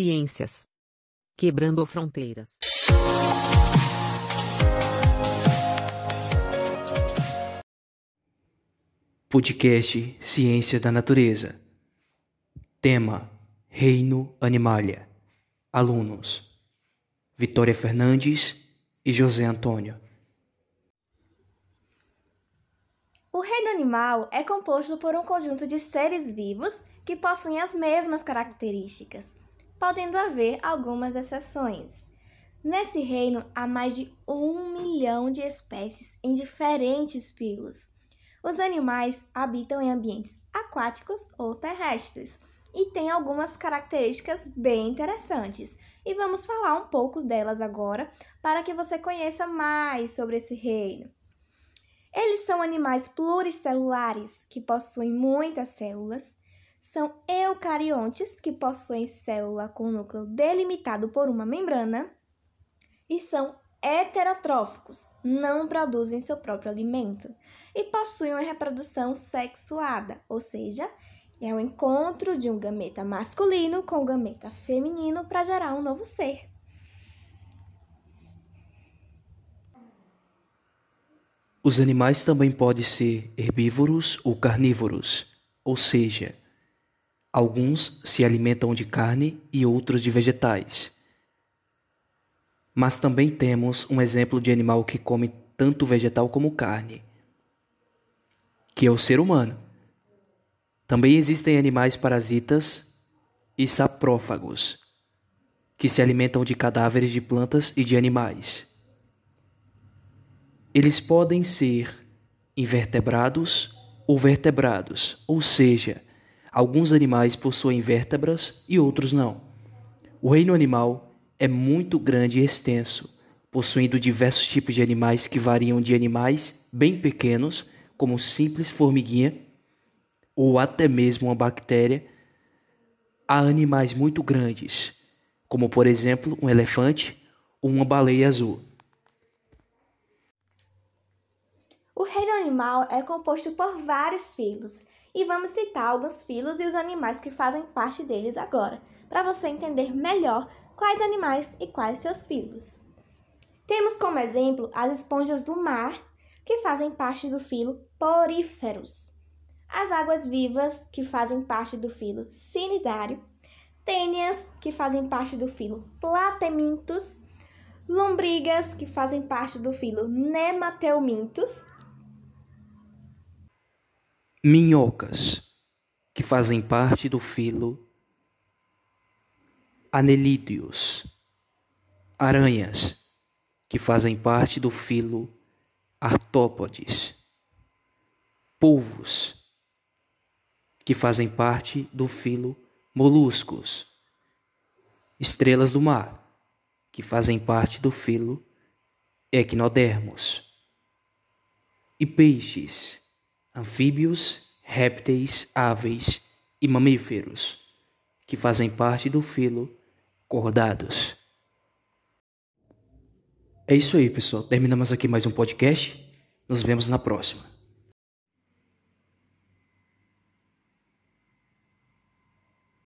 Ciências. Quebrando fronteiras. Podcast Ciência da Natureza. Tema: Reino Animalia. Alunos: Vitória Fernandes e José Antônio. O reino animal é composto por um conjunto de seres vivos que possuem as mesmas características, podendo haver algumas exceções. Nesse reino há mais de um milhão de espécies em diferentes filos. Os animais habitam em ambientes aquáticos ou terrestres e têm algumas características bem interessantes. E vamos falar um pouco delas agora para que você conheça mais sobre esse reino. Eles são animais pluricelulares que possuem muitas células, são eucariontes que possuem célula com núcleo delimitado por uma membrana e são heterotróficos, não produzem seu próprio alimento e possuem uma reprodução sexuada, ou seja, é o encontro de um gameta masculino com um gameta feminino para gerar um novo ser. Os animais também podem ser herbívoros ou carnívoros, ou seja, alguns se alimentam de carne e outros de vegetais. Mas também temos um exemplo de animal que come tanto vegetal como carne, que é o ser humano. Também existem animais parasitas e saprófagos, que se alimentam de cadáveres de plantas e de animais. Eles podem ser invertebrados ou vertebrados, ou seja, alguns animais possuem vértebras e outros não. O reino animal é muito grande e extenso, possuindo diversos tipos de animais que variam de animais bem pequenos, como simples formiguinha, ou até mesmo uma bactéria, a animais muito grandes, como por exemplo um elefante ou uma baleia azul. O reino animal é composto por vários filos, e vamos citar alguns filos e os animais que fazem parte deles agora, para você entender melhor quais animais e quais seus filhos. Temos como exemplo as esponjas do mar, que fazem parte do filo Poríferos, as águas vivas, que fazem parte do filo Cinidário, tênias, que fazem parte do filo Platemintos, lombrigas, que fazem parte do filo Nemateumintos, minhocas, que fazem parte do filo anelídeos, aranhas, que fazem parte do filo artópodes, polvos, que fazem parte do filo moluscos, estrelas do mar, que fazem parte do filo equinodermos, e peixes, anfíbios, répteis, aves e mamíferos, que fazem parte do filo acordados. É isso aí, pessoal. Terminamos aqui mais um podcast. Nos vemos na próxima.